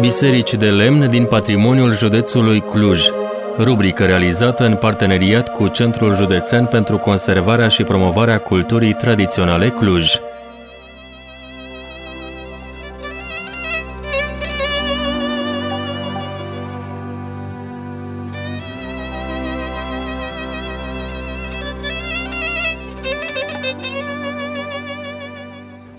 Biserici de lemn din patrimoniul județului Cluj. Rubrică realizată în parteneriat cu Centrul Județean pentru Conservarea și Promovarea Culturii Tradiționale Cluj.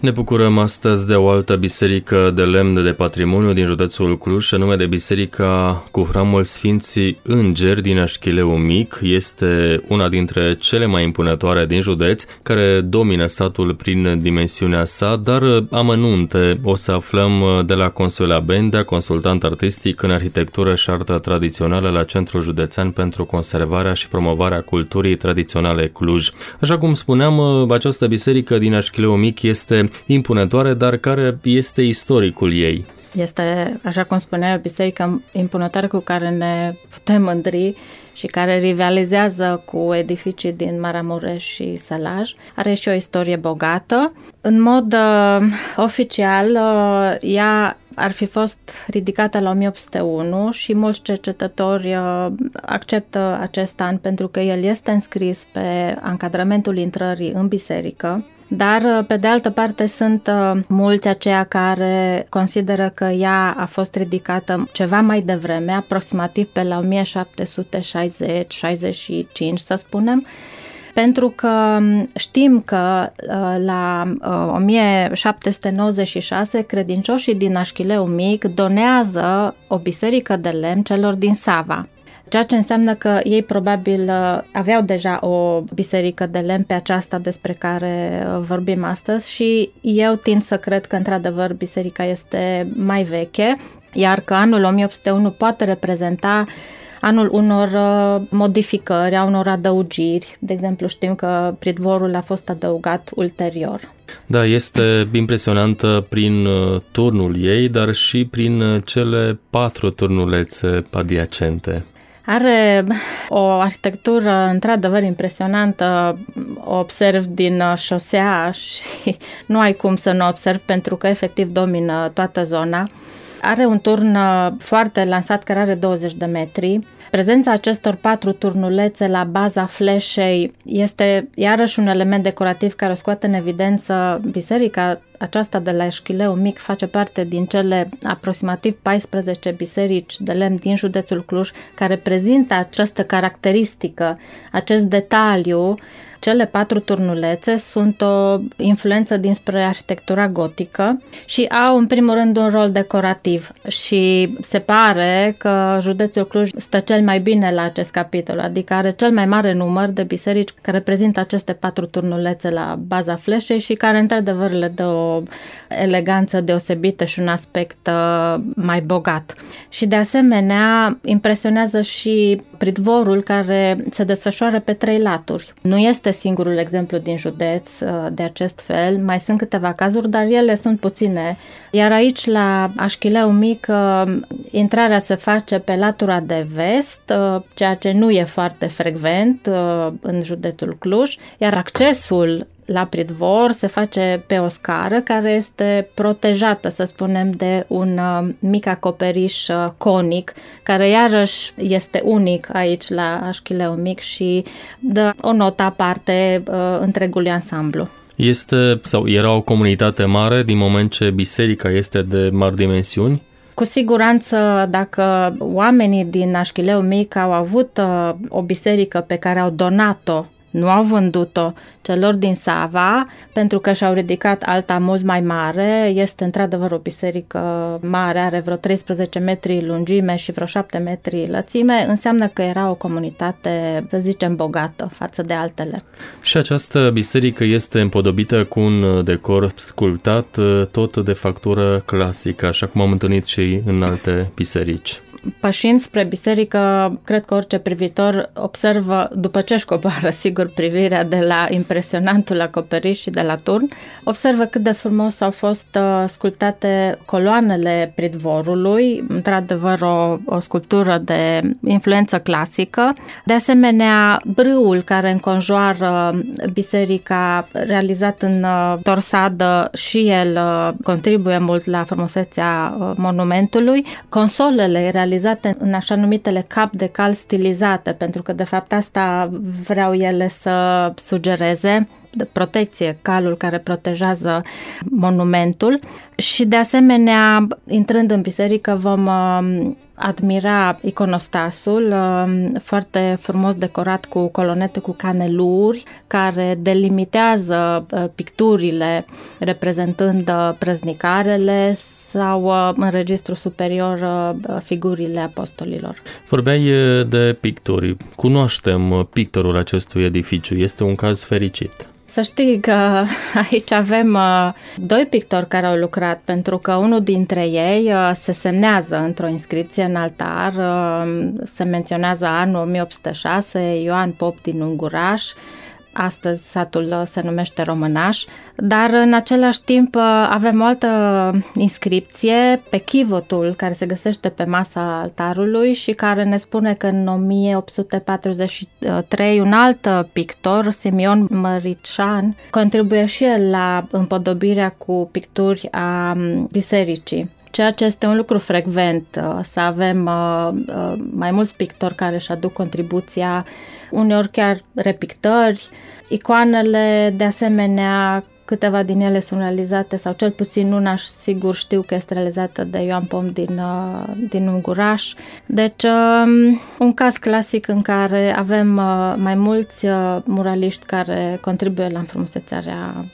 Ne bucurăm astăzi de o altă biserică de lemn de patrimoniu din județul Cluj, anume de biserica cu hramul Sfinții Îngeri din Așchileu Mic. Este una dintre cele mai impunătoare din județ, care domină satul prin dimensiunea sa, dar amănunte o să aflăm de la Consuela Bendea, consultant artistic în arhitectură și artă tradițională la Centrul Județean pentru Conservarea și Promovarea Culturii Tradiționale Cluj. Așa cum spuneam, această biserică din Așchileu Mic este impunătoare, dar care este istoricul ei? Este, așa cum spunea, o biserică impunătoare cu care ne putem mândri și care rivalizează cu edificii din Maramureș și Sălaj. Are și o istorie bogată. În mod uh, oficial, uh, ea ar fi fost ridicată la 1801 și mulți cercetători uh, acceptă acest an pentru că el este înscris pe ancadramentul intrării în biserică dar, uh, pe de altă parte, sunt uh, mulți aceia care consideră că ea a fost ridicată ceva mai devreme, aproximativ pe la 1760-65, să spunem, pentru că um, știm că uh, la 1796 credincioșii din Așchileu Mic donează o biserică de lemn celor din Sava. Ceea ce înseamnă că ei probabil uh, aveau deja o biserică de lemn pe aceasta despre care uh, vorbim astăzi și eu tind să cred că într-adevăr biserica este mai veche, iar că anul 1801 poate reprezenta anul unor uh, modificări, a unor adăugiri. De exemplu, știm că pridvorul a fost adăugat ulterior. Da, este impresionantă prin turnul ei, dar și prin cele patru turnulețe adiacente. Are o arhitectură într-adevăr impresionantă, o observ din uh, șosea și nu ai cum să nu observ pentru că efectiv domină toată zona. Are un turn uh, foarte lansat care are 20 de metri. Prezența acestor patru turnulețe la baza fleșei este iarăși un element decorativ care scoate în evidență biserica aceasta de la Eșchileu Mic face parte din cele aproximativ 14 biserici de lemn din județul Cluj care prezintă această caracteristică, acest detaliu. Cele patru turnulețe sunt o influență dinspre arhitectura gotică și au în primul rând un rol decorativ și se pare că județul Cluj stă cel mai bine la acest capitol, adică are cel mai mare număr de biserici care prezintă aceste patru turnulețe la baza fleșei și care într-adevăr le dă o eleganță deosebită și un aspect uh, mai bogat. Și de asemenea impresionează și pridvorul care se desfășoară pe trei laturi. Nu este este singurul exemplu din județ uh, de acest fel, mai sunt câteva cazuri, dar ele sunt puține. Iar aici, la Așchileu Mic, uh, intrarea se face pe latura de vest, uh, ceea ce nu e foarte frecvent în județul Cluj, iar accesul la pridvor se face pe o scară care este protejată, să spunem, de un uh, mic acoperiș uh, conic, care iarăși este unic aici la Așchileu Mic și dă o notă aparte uh, întregului ansamblu. Este sau era o comunitate mare din moment ce biserica este de mari dimensiuni? Cu siguranță, dacă oamenii din Așchileu Mic au avut o biserică pe care au donat-o nu au vândut-o celor din Sava pentru că și-au ridicat alta mult mai mare. Este într-adevăr o biserică mare, are vreo 13 metri lungime și vreo 7 metri lățime. Înseamnă că era o comunitate, să zicem, bogată față de altele. Și această biserică este împodobită cu un decor sculptat tot de factură clasică, așa cum am întâlnit și în alte biserici. Pășind spre biserică, cred că orice privitor observă, după ce își coboară, sigur, privirea de la impresionantul acoperiș și de la turn, observă cât de frumos au fost uh, sculptate coloanele pridvorului, într-adevăr o, o sculptură de influență clasică. De asemenea, brâul care înconjoară biserica, realizat în uh, torsadă, și el uh, contribuie mult la frumusețea monumentului. Consolele realizate în așa numitele cap de cal stilizate, pentru că de fapt asta vreau ele să sugereze de protecție, calul care protejează monumentul. Și de asemenea, intrând în biserică, vom uh, admira iconostasul uh, foarte frumos decorat cu colonete cu caneluri care delimitează uh, picturile reprezentând prăznicarele sau în registru superior figurile apostolilor. Vorbeai de picturi. Cunoaștem pictorul acestui edificiu. Este un caz fericit. Să știi că aici avem uh, doi pictori care au lucrat, pentru că unul dintre ei uh, se semnează într-o inscripție în altar, uh, se menționează anul 1806, Ioan Pop din Unguraș, Astăzi satul uh, se numește Românaș, dar în același timp uh, avem o altă inscripție pe chivotul care se găsește pe masa altarului și care ne spune că în 1843 un alt pictor, Simeon Mărician, contribuie și el la împodobirea cu picturi a um, bisericii ceea ce este un lucru frecvent, uh, să avem mai mulți pictori care își aduc contribuția uneori chiar repictări. Icoanele, de asemenea, câteva din ele sunt realizate, sau cel puțin una sigur știu că este realizată de Ioan Pom din, uh, din Unguraș. Deci, um, un caz clasic în care avem uh, mai mulți uh, muraliști care contribuie la înfrumusețarea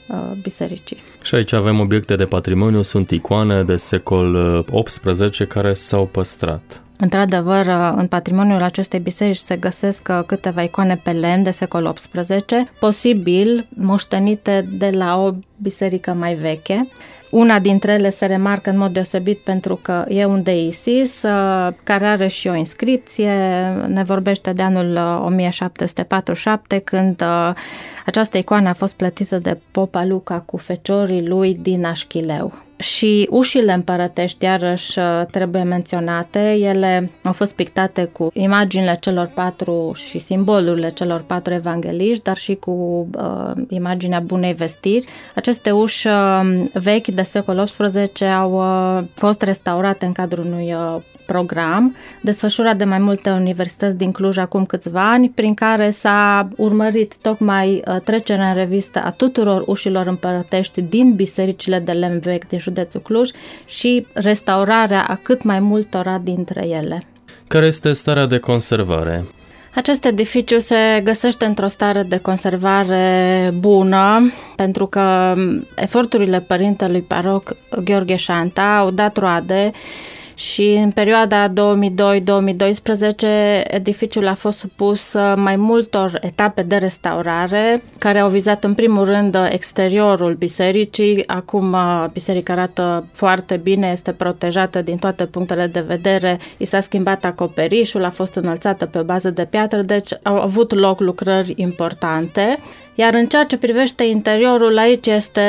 bisericii. Și aici avem obiecte de patrimoniu, sunt icoane de secol XVIII care s-au păstrat. Într-adevăr, în patrimoniul acestei biserici se găsesc uh, câteva icoane pe lemn de secol XVIII, posibil moștenite de la o biserică mai veche. Una dintre ele se remarcă în mod deosebit pentru că e un deisis uh, care are și o inscripție, ne vorbește de anul 1747 uh, când această icoană a fost plătită de Popa Luca cu feciorii lui din Așchileu. Și ușile împărătești, iarăși, uh, trebuie menționate. Ele au fost pictate cu imaginile celor patru și simbolurile celor patru evangeliști, dar și cu uh, imaginea bunei vestiri. Aceste uși uh, vechi de secol XVIII au uh, fost restaurate în cadrul unui uh, program desfășurat de mai multe universități din Cluj acum câțiva ani, prin care s-a urmărit tocmai uh, trecerea în revistă a tuturor ușilor împărătești din bisericile de lemn vechi din județul Cluj și restaurarea a cât mai multora dintre ele. Care este starea de conservare? Acest edificiu se găsește într-o stare de conservare bună, pentru că eforturile părintelui paroc Gheorghe Șanta au dat roade și în perioada 2002-2012 edificiul a fost supus uh, mai multor etape de restaurare care au vizat în primul rând exteriorul bisericii. Acum uh, biserica arată foarte bine, este protejată din toate punctele de vedere, i s-a schimbat acoperișul, a fost înălțată pe bază de piatră, deci au avut loc lucrări importante. Iar în ceea ce privește interiorul, aici este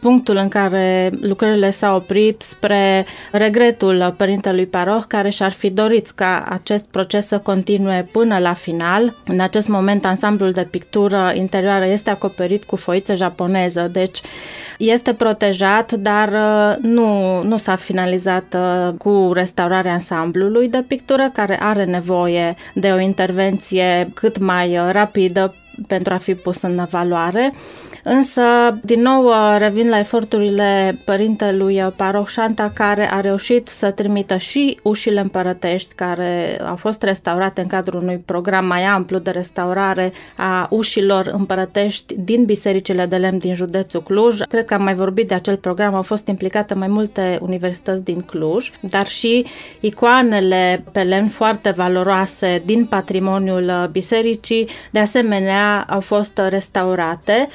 punctul în care lucrările s-au oprit spre regretul părintelui paroh, care și-ar fi dorit ca acest proces să continue până la final. În acest moment, ansamblul de pictură interioară este acoperit cu foiță japoneză, deci este protejat, dar uh, nu, nu s-a finalizat uh, cu restaurarea ansamblului de pictură, care are nevoie de o intervenție cât mai uh, rapidă pentru a fi pus în valoare. Însă, din nou, uh, revin la eforturile părintelui Paroh Șanta, care a reușit să trimită și ușile împărătești, care au fost restaurate în cadrul unui program mai amplu de restaurare a ușilor împărătești din bisericile de lemn din județul Cluj. Cred că am mai vorbit de acel program, au fost implicate mai multe universități din Cluj, dar și icoanele pe lemn foarte valoroase din patrimoniul bisericii, de asemenea, au fost restaurate.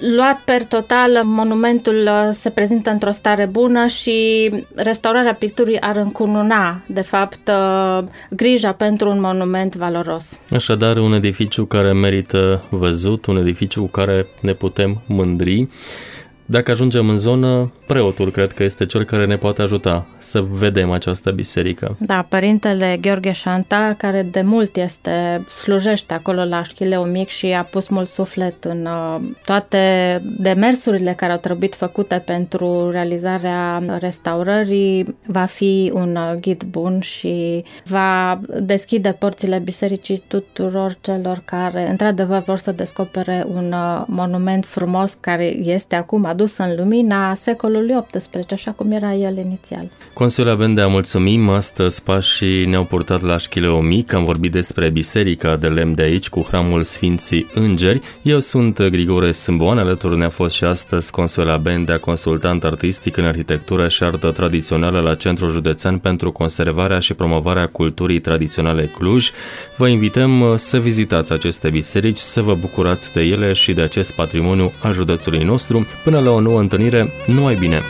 Luat per total, monumentul uh, se prezintă într-o stare bună și restaurarea picturii ar încununa, de fapt, uh, grija pentru un monument valoros. Așadar, un edificiu care merită văzut, un edificiu cu care ne putem mândri. Dacă ajungem în zonă, preotul cred că este cel care ne poate ajuta să vedem această biserică. Da, părintele Gheorghe Șanta, care de mult este, slujește acolo la Șchileu Mic și a pus mult suflet în uh, toate demersurile care au trebuit făcute pentru realizarea restaurării, va fi un uh, ghid bun și va deschide porțile bisericii tuturor celor care, într-adevăr, vor să descopere un uh, monument frumos care este acum adus în lumina secolului XVIII, așa cum era el inițial. Consuela Bendea, mulțumim! Astăzi pașii ne-au purtat la Șchileu Mic, am vorbit despre biserica de lemn de aici cu hramul Sfinții Îngeri. Eu sunt Grigore Sâmboan, alături ne-a fost și astăzi Consuela Bendea, consultant artistic în arhitectură și artă tradițională la Centrul Județean pentru conservarea și promovarea culturii tradiționale Cluj. Vă invităm să vizitați aceste biserici, să vă bucurați de ele și de acest patrimoniu al județului nostru. Până la o nouă întâlnire, numai bine!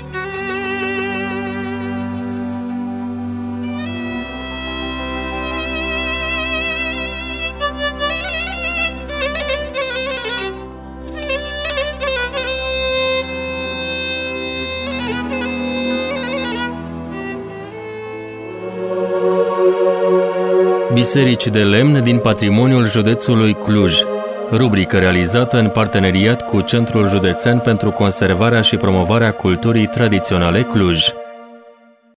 Biserici de lemn din patrimoniul județului Cluj rubrică realizată în parteneriat cu Centrul Județean pentru Conservarea și Promovarea Culturii Tradiționale Cluj.